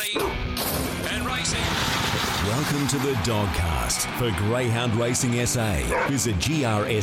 Ready and racing. Welcome to the Dogcast for Greyhound Racing SA. Visit grsa.com.au.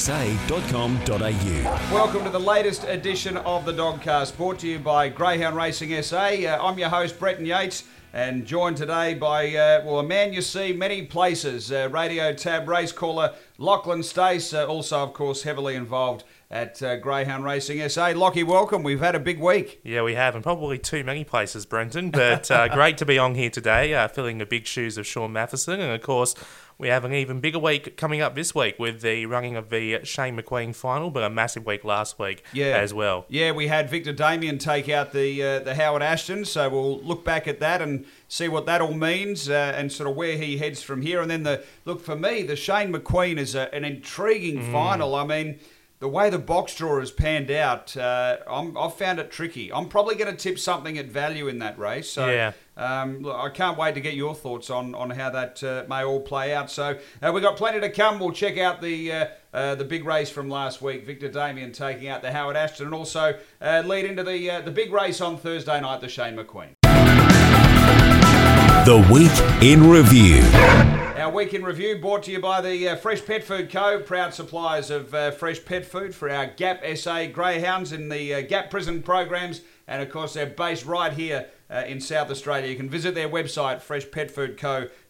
Welcome to the latest edition of the Dogcast, brought to you by Greyhound Racing SA. Uh, I'm your host, Brenton Yates, and joined today by, uh, well, a man you see many places, uh, radio tab race caller Lachlan Stace, uh, also, of course, heavily involved at uh, Greyhound Racing SA. Lockie, welcome. We've had a big week. Yeah, we have, and probably too many places, Brenton. But uh, great to be on here today, uh, filling the big shoes of Sean Matheson. And of course, we have an even bigger week coming up this week with the running of the Shane McQueen final, but a massive week last week Yeah. as well. Yeah, we had Victa Damian take out the uh, the Howard Ashton, so we'll look back at that and see what that all means uh, and sort of where he heads from here. And then the look for me, the Shane McQueen is a, an intriguing Mm. final. I mean. The way the box draw has panned out, uh, I'm, I've found it tricky. I'm probably going to tip something at value in that race. So Yeah. um, look, I can't wait to get your thoughts on, on how that uh, may all play out. So uh, we've got plenty to come. We'll check out the uh, uh, the big race from last week. Victa Damian taking out the Howard Ashton, and also uh, lead into the uh, the big race on Thursday night, the Shane McQueen. The Week in Review. Our week in review brought to you by the uh, Fresh Pet Food Co., proud suppliers of uh, fresh pet food for our GAP SA Greyhounds in the uh, GAP prison programs. And of course, they're based right here uh, in South Australia. You can visit their website,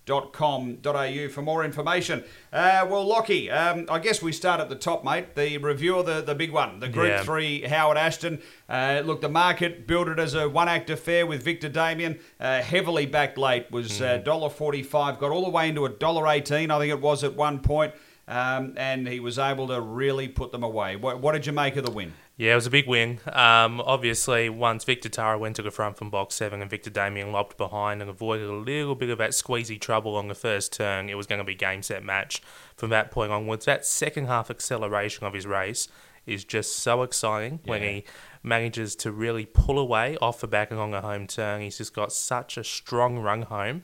freshpetfoodco.com.au, for more information. Uh, well, Lockie, um, I guess we start at the top, mate. The review of the, the big one, the Group Yeah. 3 Howard Ashton. Uh, look, the market built it as a one act affair with Victa Damian. Uh, heavily backed late, was uh, $1.45, got all the way into $1.18, I think it was at one point, um, and he was able to really put them away. What, what did you make of the win? Yeah, it was a big win. Um, obviously, once Victa Tara went to the front from box seven and Victa Damian lopped behind and avoided a little bit of that squeezy trouble on the first turn, it was going to be game set match from that point onwards. That second half acceleration of his race is just so exciting when he manages to really pull away off the back and on the home turn. He's just got such a strong run home.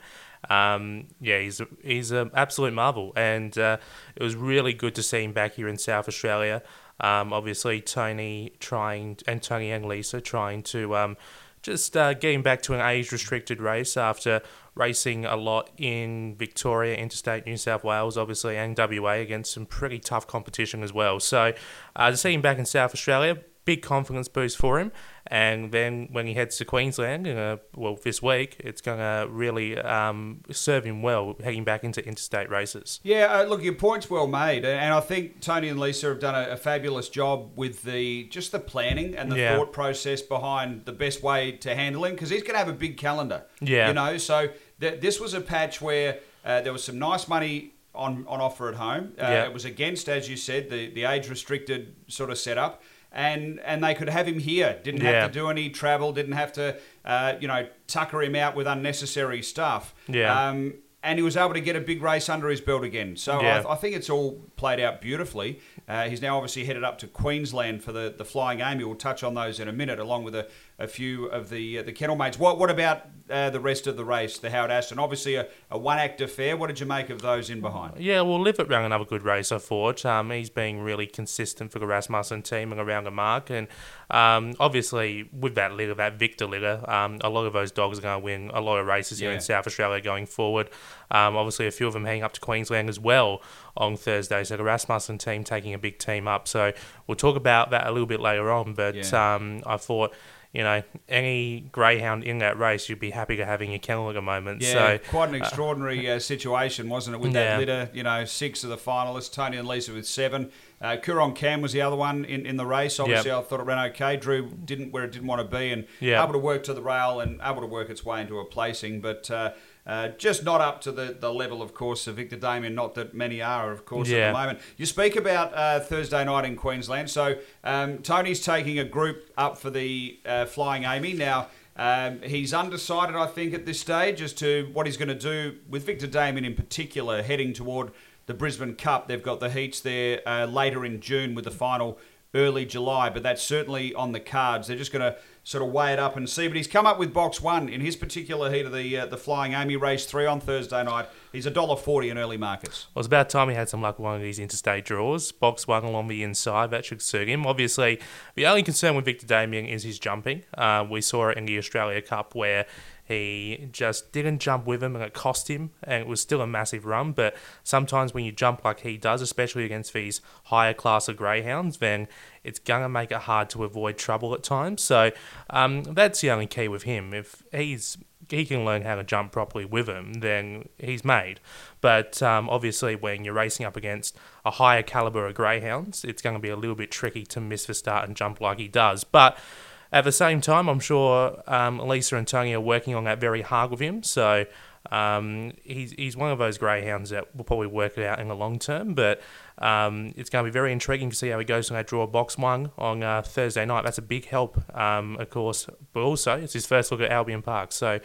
Um, yeah, he's he's an absolute marvel, and uh, it was really good to see him back here in South Australia. Um, obviously, Tony trying and Tony and Lisa trying to um, just uh, get him back to an age-restricted race after racing a lot in Victoria, Interstate New South Wales, obviously, and WA against some pretty tough competition as well. So uh, to back in South Australia, big confidence boost for him. And then when he heads to Queensland, uh, well, this week, it's going to really um, serve him well heading back into interstate races. Yeah, uh, look, your point's well made, and I think Tony and Lisa have done a, a fabulous job with the just the planning and the Yeah. thought process behind the best way to handle him because he's going to have a big calendar. Yeah. you know, so th- this was a patch where uh, there was some nice money on on offer at home. Uh, Yeah. It was against, as you said, the the age restricted sort of setup. And, and they could have him here. Didn't have Yeah. to do any travel. Didn't have to, uh, you know, tucker him out with unnecessary stuff. Yeah. Um, and he was able to get a big race under his belt again. So Yeah. I, I think it's all played out beautifully. Uh, he's now obviously headed up to Queensland for the, the Flying Amy. We'll touch on those in a minute, along with a, a few of the uh, the kennel mates. What what about uh, the rest of the race, the Howard Ashton? Obviously a, a one act affair. What did you make of those in behind? Yeah, well, Livet ran another good race, I thought. Um, he's being really consistent for the Rasmussen team and around the mark. And um, obviously, with that litter, that Victa litter, um, a lot of those dogs are going to win a lot of races here Yeah. in South Australia going forward. Um, obviously, a few of them heading up to Queensland as well on Thursday. So the Rasmussen team taking a big team up. So we'll talk about that a little bit later on. But Yeah. um, I thought. You know, any greyhound in that race, you'd be happy to have in your kennel at the moment. Yeah, so, quite an extraordinary uh, situation, wasn't it? With that litter, you know, six of the finalists, Tony and Lisa with seven. Uh, Coorong Cam was the other one in, in the race. Obviously, I thought it ran okay. Drew didn't where it didn't want to be, and Yeah. able to work to the rail and able to work its way into a placing, but. Uh, uh, just not up to the, the level, of course, of Victa Damian. Not that many are, of course, at the moment. You speak about uh, Thursday night in Queensland. So um, Tony's taking a group up for the uh, Flying Amy. Now, um, he's undecided, I think, at this stage as to what he's going to do with Victa Damian in particular, heading toward the Brisbane Cup. They've got the heats there uh, later in June with the final early July, but that's certainly on the cards. They're just going to sort of weigh it up and see. But he's come up with box one in his particular heat of the uh, the Flying Amy race three on Thursday night. He's a dollar forty in early markets. Well, it's about time he had some luck with one of these interstate draws. Box one along the inside, that should suit him. Obviously, the only concern with Victa Damian is his jumping. Uh, we saw it in the Australia Cup where He just didn't jump with him, and it cost him, and it was still a massive run. But sometimes when you jump like he does, especially against these higher class of greyhounds, then it's gonna make it hard to avoid trouble at times. So um, that's the only key with him. If he's he can learn how to jump properly with him, then he's made. But um, obviously, when you're racing up against a higher caliber of greyhounds, it's going to be a little bit tricky to miss the start and jump like he does. But at the same time, I'm sure um, Lisa and Tony are working on that very hard with him. So um, he's, he's one of those greyhounds that will probably work it out in the long term. But um, it's going to be very intriguing to see how he goes when I draw a box one on uh, Thursday night. That's a big help, um, of course. But also, it's his first look at Albion Park. So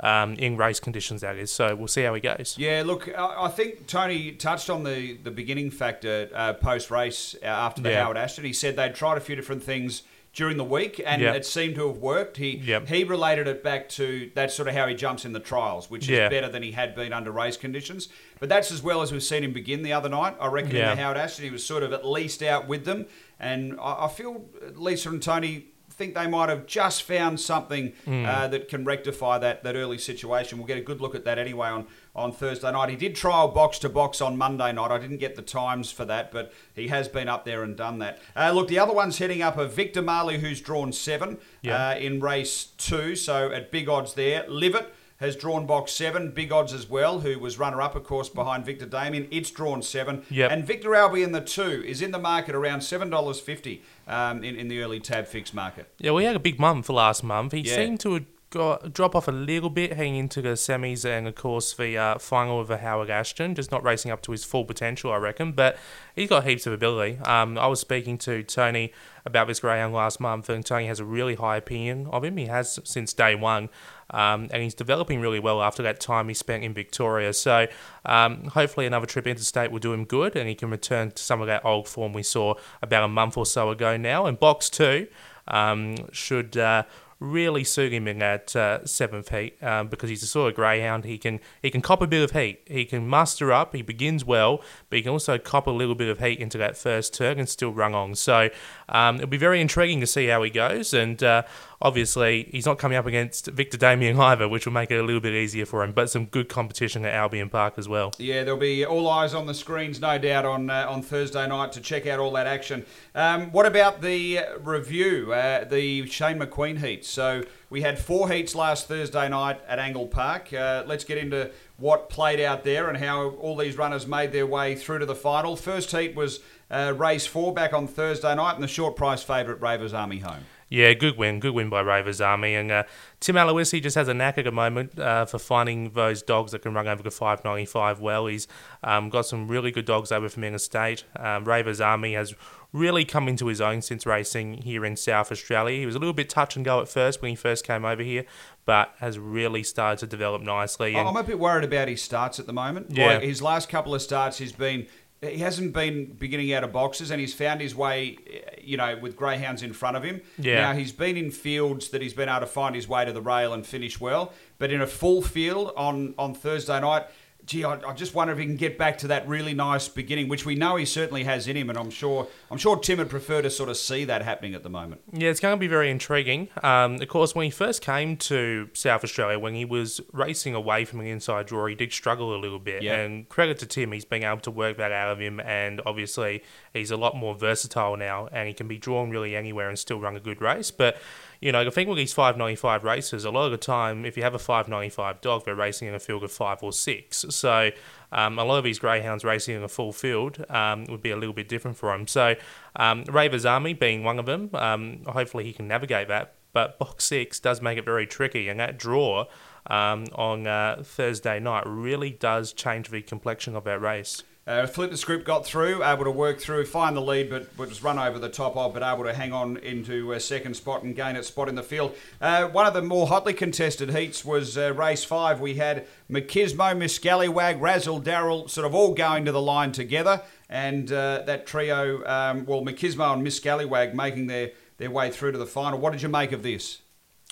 um, in race conditions, that is. So we'll see how he goes. Yeah, look, I I think Tony touched on the, the beginning factor uh, post race uh, after the Yeah. Howard Ashton. He said they'd tried a few different things during the week and Yeah. it seemed to have worked. He Yep. he related it back to that's sort of how he jumps in the trials, which is Yeah. better than he had been under race conditions. But that's as well as we've seen him begin the other night. I reckon Yeah. in the Howard Ashton he was sort of at least out with them, and I, I feel Lisa and Tony. Think they might have just found something Hmm. uh, that can rectify that, that early situation. We'll get a good look at that anyway on, on Thursday night. He did trial box to box on Monday night. I didn't get the times for that, but he has been up there and done that. Uh, look, the other ones heading up a Victa Marley, who's drawn seven Yeah. uh, in race two, so at big odds there. Livet has drawn box seven, big odds as well, who was runner up, of course, behind Victa Damian. It's drawn seven. Yep. And Victa Albion, the two, is in the market around $7.50 um, in, in the early tab fix market. Yeah, we had a big month for last month. He Yeah. seemed to have got, drop off a little bit heading into the semis and, of course, the uh, final of Howard Ashton. Just not racing up to his full potential, I reckon. But he's got heaps of ability. Um, I was speaking to Tony about this greyhound last month, and Tony has a really high opinion of him. He has since day one. Um, and he's developing really well after that time he spent in Victoria. So um, hopefully another trip interstate will do him good, and he can return to some of that old form we saw about a month or so ago now. And box two um, should. Uh, Really suit him in that uh, seventh heat um, because he's a sort of greyhound. He can he can cop a bit of heat. He can muster up. He begins well, but he can also cop a little bit of heat into that first turn and still run on. So um, it'll be very intriguing to see how he goes. And uh, obviously, he's not coming up against Victa Damian either, which will make it a little bit easier for him. But some good competition at Albion Park as well. Yeah, there'll be all eyes on the screens, no doubt, on uh, on Thursday night to check out all that action. Um, what about the review, uh, the Shane McQueen heats? So we had four heats last Thursday night at Angle Park. Uh, let's get into what played out there and how all these runners made their way through to the final. First heat was uh, race four back on Thursday night, and the short price favourite Ravers Army home. Yeah, good win. Good win by Ravers Army. And uh, Tim Aloisi just has a knack at the moment uh, for finding those dogs that can run over the 595 well. He's um, got some really good dogs over from Interstate. Um, Ravers Army has really come into his own since racing here in South Australia. He was a little bit touch and go at first when he first came over here, but has really started to develop nicely. And I'm a bit worried about his starts at the moment. Yeah. Like his last couple of starts, he's been he hasn't been beginning out of boxes, and he's found his way, eh, you know, with greyhounds in front of him. Yeah. Now he's been in fields that he's been able to find his way to the rail and finish well, but in a full field on on Thursday night. Gee, I, I just wonder if he can get back to that really nice beginning, which we know he certainly has in him, and I'm sure I'm sure Tim would prefer to sort of see that happening at the moment. Yeah, it's going to be very intriguing. Um, of course, when he first came to South Australia, when he was racing away from the inside draw, he did struggle a little bit. Yeah. And credit to Tim, he's been able to work that out of him. And obviously, he's a lot more versatile now, and he can be drawn really anywhere and still run a good race. But you know, the thing with these 595 races, a lot of the time, if you have a 595 dog, they're racing in a field of five or six. So um, a lot of these greyhounds racing in a full field um, would be a little bit different for him. So um, Ravers Army being one of them, um, hopefully he can navigate that. But box six does make it very tricky, and that draw um, on uh, Thursday night really does change the complexion of that race. Uh, Flip the script got through, able to work through, find the lead, but was run over the top of, but able to hang on into a second spot and gain its spot in the field. Uh, one of the more hotly contested heats was uh, race five. We had Machismo, Miss Scallywag, Razzle, Darrell, sort of all going to the line together, and uh, that trio, um, well, Machismo and Miss Scallywag making their, their way through to the final. What did you make of this?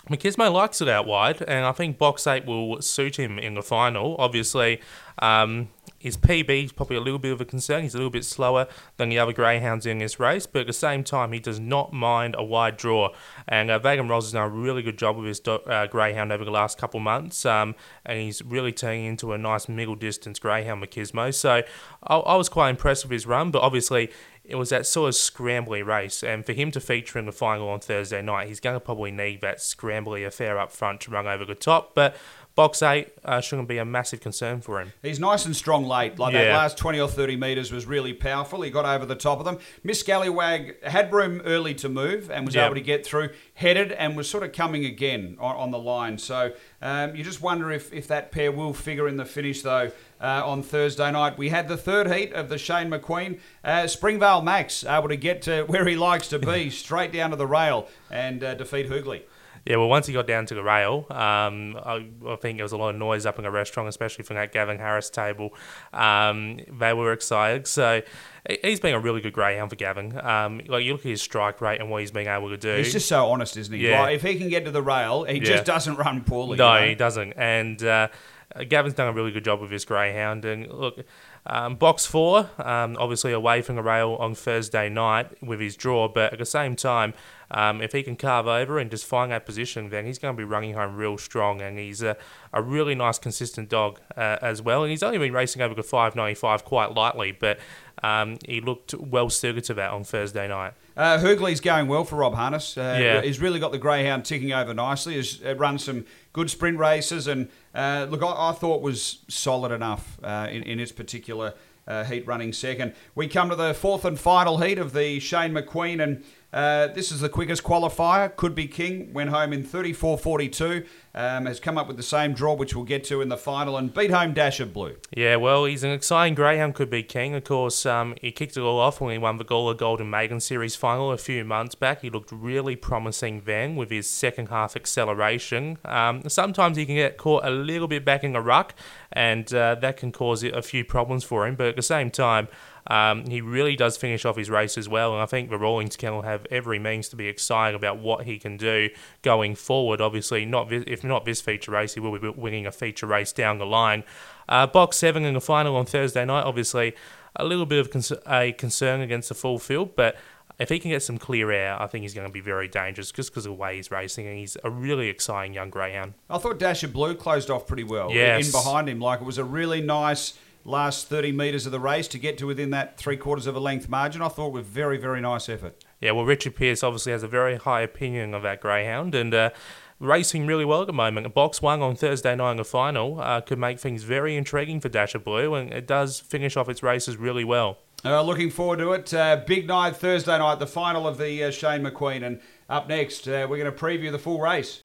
Machismo likes it out wide, and I think box eight will suit him in the final. Obviously, um, his PB is probably a little bit of a concern. He's a little bit slower than the other greyhounds in this race, but at the same time, he does not mind a wide draw. And uh, Vagan Ross has done a really good job with his do- uh, greyhound over the last couple months, um, and he's really turning into a nice middle distance greyhound Machismo. So I, I was quite impressed with his run, but obviously it was that sort of scrambly race, and for him to feature in the final on Thursday night, he's going to probably need that scrambly affair up front to run over the top. But box eight uh, shouldn't be a massive concern for him. He's nice and strong late. Like that last 20 or 30 metres was really powerful. He got over the top of them. Miss Scallywag had room early to move and was Yep. able to get through, headed, and was sort of coming again on, on the line. So um, you just wonder if, if that pair will figure in the finish, though, uh, on Thursday night. We had the third heat of the Shane McQueen. Uh, Springvale Max able to get to where he likes to be, straight down to the rail, and uh, defeat Hoogley. Yeah, well, once he got down to the rail, um, I, I think there was a lot of noise up in the restaurant, especially from that Gavin Harris table. Um, they were excited. So he- he's been a really good greyhound for Gavin. Um, like you look at his strike rate and what he's been able to do. He's just so honest, isn't he? Yeah. Like, if he can get to the rail, he Yeah. just doesn't run poorly. No, you know? he doesn't. And uh, Gavin's done a really good job with his greyhound. And look, um, box four, um, obviously away from the rail on Thursday night with his draw, but at the same time, um, if he can carve over and just find that position, then he's going to be running home real strong. And he's a, a really nice, consistent dog uh, as well. And he's only been racing over the 595 quite lightly, but um, he looked well suited to that on Thursday night. Uh, Hoogley's going well for Rob Harness. Uh, Yeah. He's really got the greyhound ticking over nicely. He's uh, run some good sprint races, and uh, look, I, I thought was solid enough uh, in, in its particular uh, heat running second. We come to the fourth and final heat of the Shane McQueen, and uh, this is the quickest qualifier. Could be King. Went home in 34.42. Um, has come up with the same draw, which we'll get to in the final, and beat home Dash of Blue. Yeah, well, he's an exciting greyhound, could be king. Of course, um, he kicked it all off when he won the Gawler Golden Maiden Series final a few months back. He looked really promising then with his second half acceleration. Um, sometimes he can get caught a little bit back in the ruck, and uh, that can cause a few problems for him. But at the same time, um, he really does finish off his race as well, and I think the Rawlings Kennel have every means to be excited about what he can do going forward. Obviously, not thi- if not this feature race, he will be winning a feature race down the line. Uh, box seven in the final on Thursday night. Obviously, a little bit of cons- a concern against the full field, but if he can get some clear air, I think he's going to be very dangerous just because of the way he's racing, and he's a really exciting young greyhound. I thought Dash of Blue closed off pretty well. Yes. In behind him, like it was a really nice last 30 metres of the race to get to within that three quarters of a length margin. I thought was very, very nice effort. Yeah, well, Richard Pierce obviously has a very high opinion of that greyhound and uh, racing really well at the moment. Box one on Thursday night in the final uh, could make things very intriguing for Dash of Blue, and it does finish off its races really well. Uh, looking forward to it. Uh, big night Thursday night, the final of the uh, Shane McQueen. And up next, uh, we're going to preview the full race.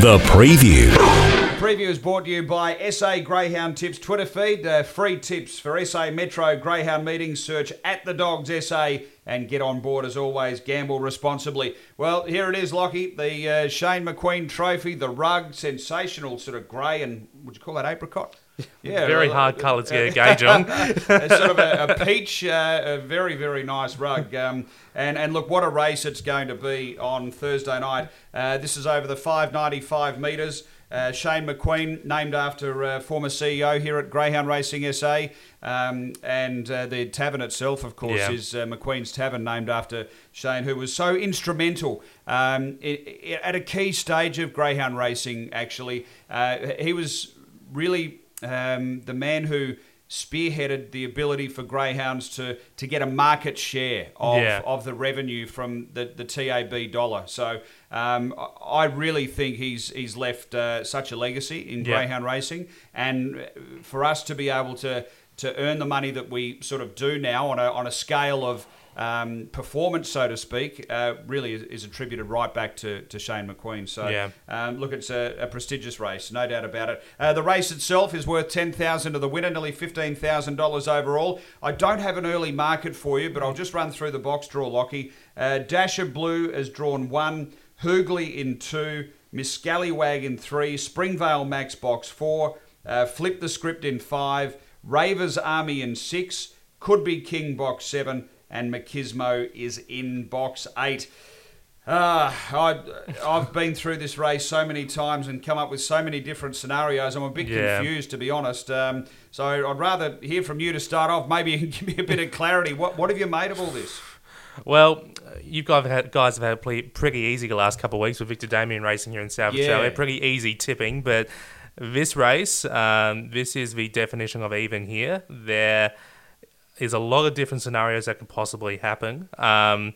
The preview. Preview is brought to you by SA Greyhound Tips Twitter feed. Uh, free tips for SA Metro Greyhound meetings. Search at the Dogs SA and get on board as always. Gamble responsibly. Well, here it is, Lockie. The uh, Shane McQueen Trophy, the rug, sensational sort of grey and would you call that apricot? Yeah, Very uh, hard colour to get a gauge on. Sort of a, a peach, uh, a very, very nice rug. Um, and, and look, what a race it's going to be on Thursday night. Uh, this is over the 595 metres. Uh, Shane McQueen, named after uh, former CEO here at Greyhound Racing SA. Um, and uh, the tavern itself, of course, Yeah. is uh, McQueen's Tavern, named after Shane, who was so instrumental um, i i at a key stage of Greyhound racing, actually. Uh, he was really um, the man who spearheaded the ability for greyhounds to, to get a market share of, Yeah. of the revenue from the, the TAB dollar. So um, I- really think he's he's left uh, such a legacy in Yeah. greyhound racing, and for us to be able to to earn the money that we sort of do now on a on a scale of um, performance, so to speak, uh, really is, is attributed right back to, to Shane McQueen. So, Yeah. um, look, it's a, a prestigious race, no doubt about it. Uh, the race itself is worth ten thousand to the winner, nearly fifteen thousand dollars overall. I don't have an early market for you, but I'll just run through the box draw, Lockie. Uh, Dash of Blue has drawn one, Hoogley in two, Miss Scallywag in three, Springvale Max box four, uh, Flip the Script in five, Ravers Army in six, Could Be King box seven, and Machismo is in box eight. Uh, I, I've been through this race so many times and come up with so many different scenarios. I'm a bit Yeah. confused, to be honest. Um, so I'd rather hear from you to start off. Maybe you can give me a bit of clarity. What, what have you made of all this? Well, you guys have had, guys have had pretty easy the last couple of weeks with Victa Damian racing here in South Yeah. Australia. Pretty easy tipping, but this race, um, this is the definition of even here. There is a lot of different scenarios that could possibly happen. Um,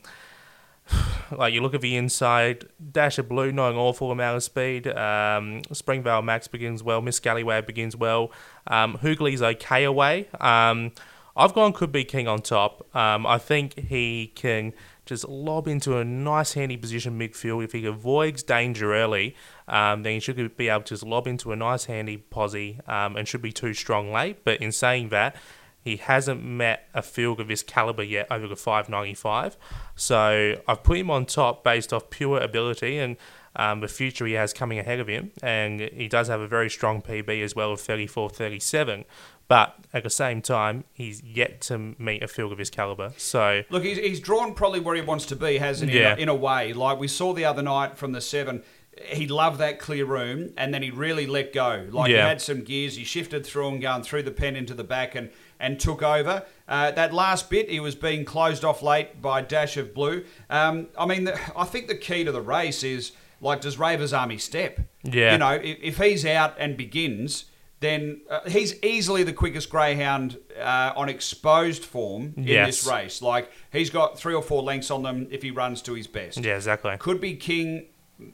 like you look at the inside, Dash of Blue, not an awful amount of speed. Um, Springvale Max begins well. Miss Scallywag begins well. Um, Hoogley's okay away. Um, I've gone could be king on top. Um, I think he can just lob into a nice handy position midfield. If he avoids danger early, um, then he should be able to just lob into a nice handy posse um, and should be too strong late. But in saying that, he hasn't met a field of this caliber yet over the 595. So I've put him on top based off pure ability and um, the future he has coming ahead of him. And he does have a very strong PB as well of 34 37. But at the same time, he's yet to meet a field of his caliber. So Look, he's, he's drawn probably where he wants to be, hasn't he? Yeah. In, a, in a way, like we saw the other night from the seven. He loved that clear room, and then he really let go. Like he had some gears. He shifted through and going through the pen into the back and and took over. Uh, that last bit, he was being closed off late by Dash of Blue. Um, I mean, the, I think the key to the race is like, does Ravers Army step? Yeah. You know, if, if he's out and begins, then uh, he's easily the quickest greyhound uh, on exposed form in Yes. this race. Like he's got three or four lengths on them if he runs to his best. yeah, exactly. Could be King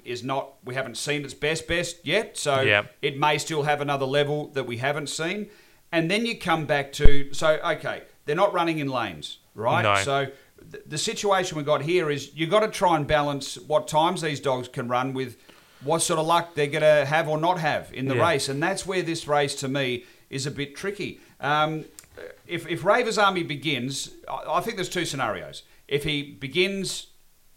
is not. We haven't seen its best best yet, so Yeah. it may still have another level that we haven't seen. And then you come back to so okay, they're not running in lanes, right? No. So th- the situation we got here is you got to try and balance what times these dogs can run with what sort of luck they're going to have or not have in the Yeah. race, and that's where this race to me is a bit tricky. Um, if, if Ravers Army begins, I, I think there's two scenarios. If he begins,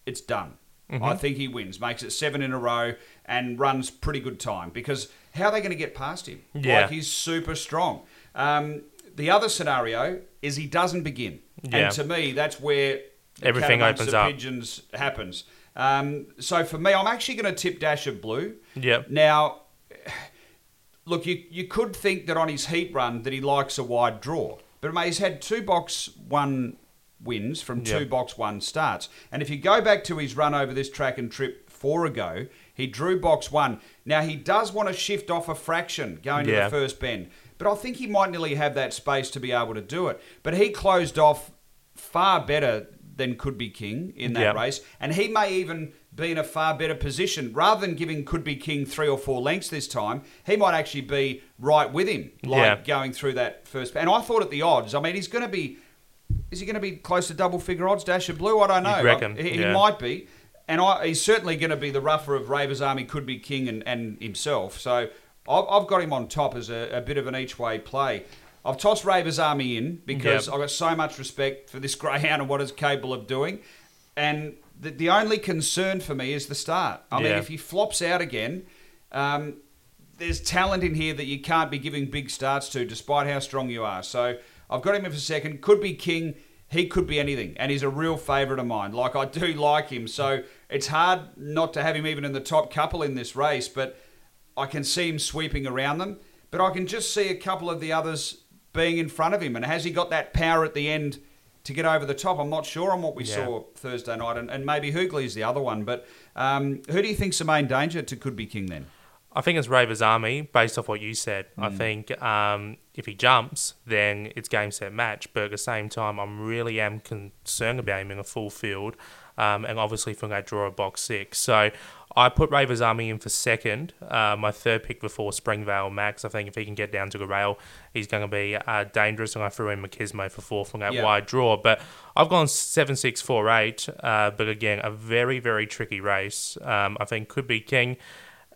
it's done. I think he wins, makes it seven in a row, and runs pretty good time. Because how are they going to get past him? Yeah. Like he's super strong. Um, the other scenario is he doesn't begin, Yeah. and to me, that's where Everything opens up. Pigeons happens. Um, so for me, I'm actually going to tip Dash of Blue. Yep. Now, look, you you could think that on his heat run that he likes a wide draw, but mate, he's had two box one wins from two Yep. box one starts, and if you go back to his run over this track and trip four ago, he drew box one. Now he does want to shift off a fraction going to the first bend, but I think he might nearly have that space to be able to do it. But he closed off far better than could be king in that Yep. race, and he may even be in a far better position. Rather than giving could be king three or four lengths this time, he might actually be right with him, like Yeah. going through that first. And I thought at the odds, I mean, he's going to be. Is he going to be close to double figure odds, Dash of Blue? I don't know. Reckon, He, he yeah. might be. And I, he's certainly going to be the rougher of Ravers Army, could be king and, and himself. So I've, I've got him on top as a, a bit of an each way play. I've tossed Ravers Army in because Yep. I've got so much respect for this greyhound and what it's capable of doing. And the, the only concern for me is the start. I mean, Yeah. if he flops out again, um, there's talent in here that you can't be giving big starts to, despite how strong you are. So I've got him in for second. Could be king. He could be anything, and he's a real favourite of mine. Like I do like him, so it's hard not to have him even in the top couple in this race. But I can see him sweeping around them. But I can just see a couple of the others being in front of him. And has he got that power at the end to get over the top? I'm not sure on what we Yeah. saw Thursday night, and, and maybe Hoogley's the other one. But um, who do you think's the main danger to Could Be King then? I think it's Ravers Army, based off what you said. I Mm. think um, if he jumps, then it's game set match. But at the same time, I'm really am concerned about him in a full field, um, and obviously from that draw a box six. So I put Ravers Army in for second. Uh, my third pick before Springvale Max. I think if he can get down to the rail, he's going to be uh, dangerous. And I threw in Machismo for fourth from that Yeah. wide draw. But I've gone seven six four eight. Uh, but again, a very very tricky race. Um, I think could be King.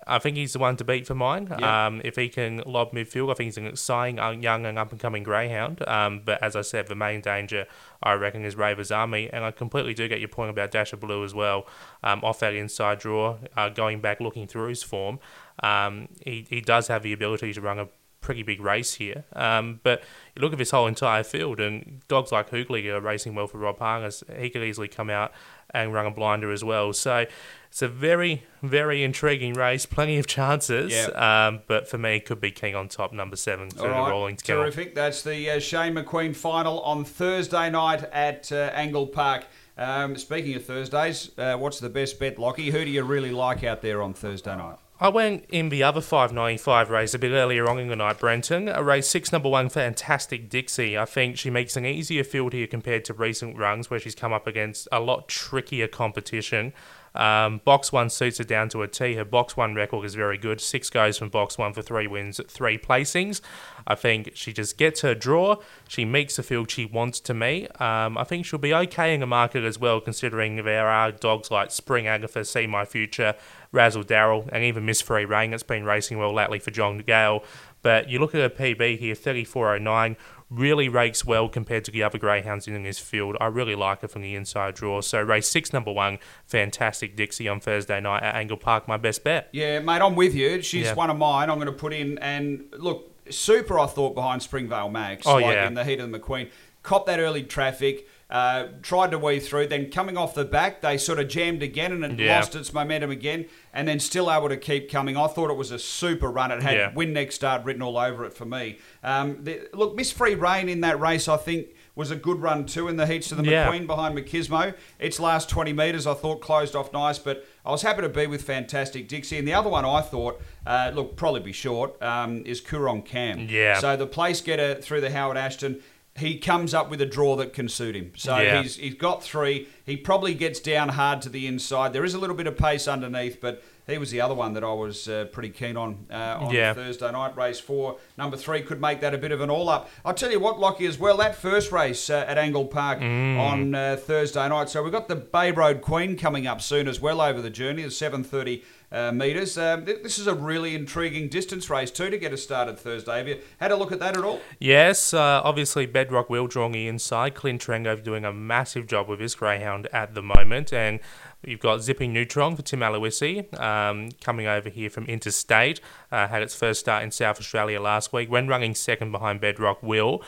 I think he's the one to beat for mine. Yeah. Um, if he can lob midfield, I think he's an exciting uh, young and up and coming greyhound. Um, but as I said, the main danger I reckon is Ravers Army, and I completely do get your point about Dash of Blue as well. Um, off that inside draw, uh, going back looking through his form, um, he he does have the ability to run a pretty big race here. Um, but you look at this whole entire field, and dogs like Hoogley are racing well for Rob Harness. He could easily come out and run a blinder as well. So it's a very, very intriguing race. Plenty of chances. Yep. Um, but for me, it could be King on top, number seven, for the rolling together. terrific. That's the uh, Shane McQueen final on Thursday night at uh, Angle Park. Um, speaking of Thursdays, uh, what's the best bet, Lockie? Who do you really like out there on Thursday night? I went in the other 595 race a bit earlier on in the night, Brenton. A race six, number one, Fantastic Dixie. I think she makes an easier field here compared to recent runs where she's come up against a lot trickier competition. Um, box one suits her down to a T. Her box one record is very good. Six goes from box one for three wins, three placings. I think she just gets her draw. She meets the field she wants to meet. Um, I think she'll be okay in the market as well, considering there are dogs like Spring Agatha, See My Future, Razzle Darrell, and even Miss Free Rain that's been racing well lately for John Gale. But you look at her PB here, 3409 really rakes well compared to the other greyhounds in this field. I really like her from the inside draw. So race six, number one, fantastic Dixie on Thursday night at Angle Park, my best bet. Yeah, mate, I'm with you. She's Yeah. one of mine. I'm going to put in and look super. I thought behind Springvale Max, Oh, like yeah. in the heat of the McQueen, cop that early traffic. Uh, tried to weave through, then coming off the back, they sort of jammed again and it Yeah. lost its momentum again, and then still able to keep coming. I thought it was a super run. It had Yeah. win next start written all over it for me. Um, the, look, Miss Free Rain in that race, I think, was a good run too in the heats of the Yeah. McQueen behind Machismo. Its last 20 metres, I thought, closed off nice, but I was happy to be with Fantastic Dixie. And the other one I thought, uh, look, probably be short, um, is Coorong Cam. Yeah. So the place getter through the Howard Ashton, he comes up with a draw that can suit him. So Yeah. he's, he's got three. He probably gets down hard to the inside. There is a little bit of pace underneath, but he was the other one that I was uh, pretty keen on uh, on Yeah. Thursday night. Race four, number three could make that a bit of an all up. I'll tell you what, Lockie, as well, that first race uh, at Angle Park Mm. on uh, Thursday night. So we've got the Bay Road Queen coming up soon as well over the journey, the 730 uh, metres. Um, th- this is a really intriguing distance race too to get us started Thursday. Have you had a look at that at all? Yes, uh, obviously Bedrock will drawing the inside. Clint Trengove doing a massive job with his greyhound at the moment, and you've got Zipping Neutron for Tim Aloisi um, coming over here from Interstate. Uh, had its first start in South Australia last week when running second behind Bedrock Will.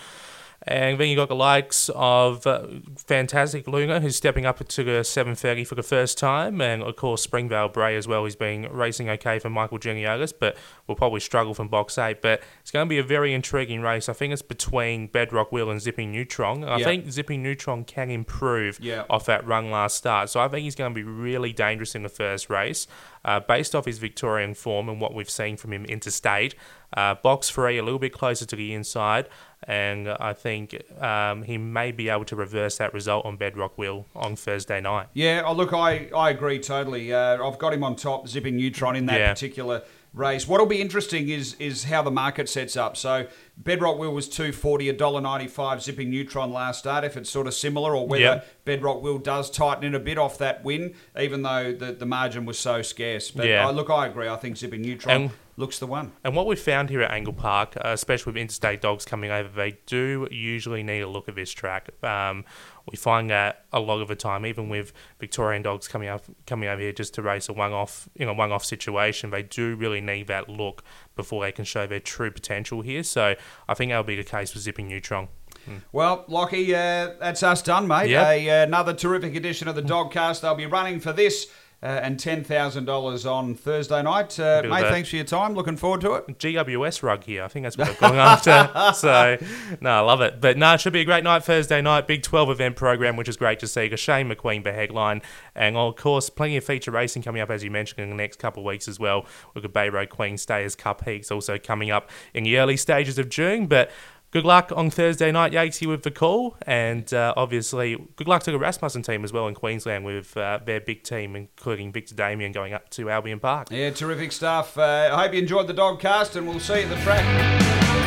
And then you got the likes of uh, Fantastic Luna, who's stepping up to the 730 for the first time, and of course Springvale Bray as well, who's been racing okay for Michael Geniotis, but will probably struggle from box eight. But it's going to be a very intriguing race. I think it's between Bedrock Will and Zipping Neutron. I Yeah. think Zipping Neutron can improve Yeah. off that run last start, so I think he's going to be really dangerous in the first race, uh, based off his Victorian form and what we've seen from him interstate. Uh, box three, a little bit closer to the inside, and I think um, he may be able to reverse that result on Bedrock Will on Thursday night. Yeah, oh, look, I, I agree totally. Uh, I've got him on top, zipping Neutron in that Yeah. particular race. What'll be interesting is is how the market sets up. So Bedrock Will was two forty, a dollar ninety five, zipping Neutron last start. If it's sort of similar, or whether Yeah. Bedrock Will does tighten in a bit off that win, even though the, the margin was so scarce. But Yeah. I, look, I agree. I think zipping Neutron And- looks the one. And what we've found here at Angle Park, uh, especially with interstate dogs coming over, they do usually need a look at this track. Um, we find that a lot of the time, even with Victorian dogs coming up, coming over here just to race a one-off, in a one-off situation, they do really need that look before they can show their true potential here. So I think that'll be the case with Zipping Neutron. Well, Lockie, uh, that's us done, mate. Yep. A, uh, another terrific edition of the Dogcast. They'll be running for this uh, and $10,000 on Thursday night. Uh, mate, thanks for your time. Looking forward to it. GWS rug here. I think that's what they're going after. So, no, I love it. But no, it should be a great night Thursday night. Big 12 event program, which is great to see. Shane McQueen the headline. And of course, plenty of feature racing coming up, as you mentioned, in the next couple of weeks as well. We've got Bay Road Queen Stayers Cup Heats also coming up in the early stages of June. But Good luck on Thursday night, Yatesy, with the call, and uh, obviously good luck to the Rasmussen team as well in Queensland with uh, their big team, including Victa Damian going up to Albion Park. Yeah, terrific stuff. Uh, I hope you enjoyed the Dogcast, and we'll see you at the track.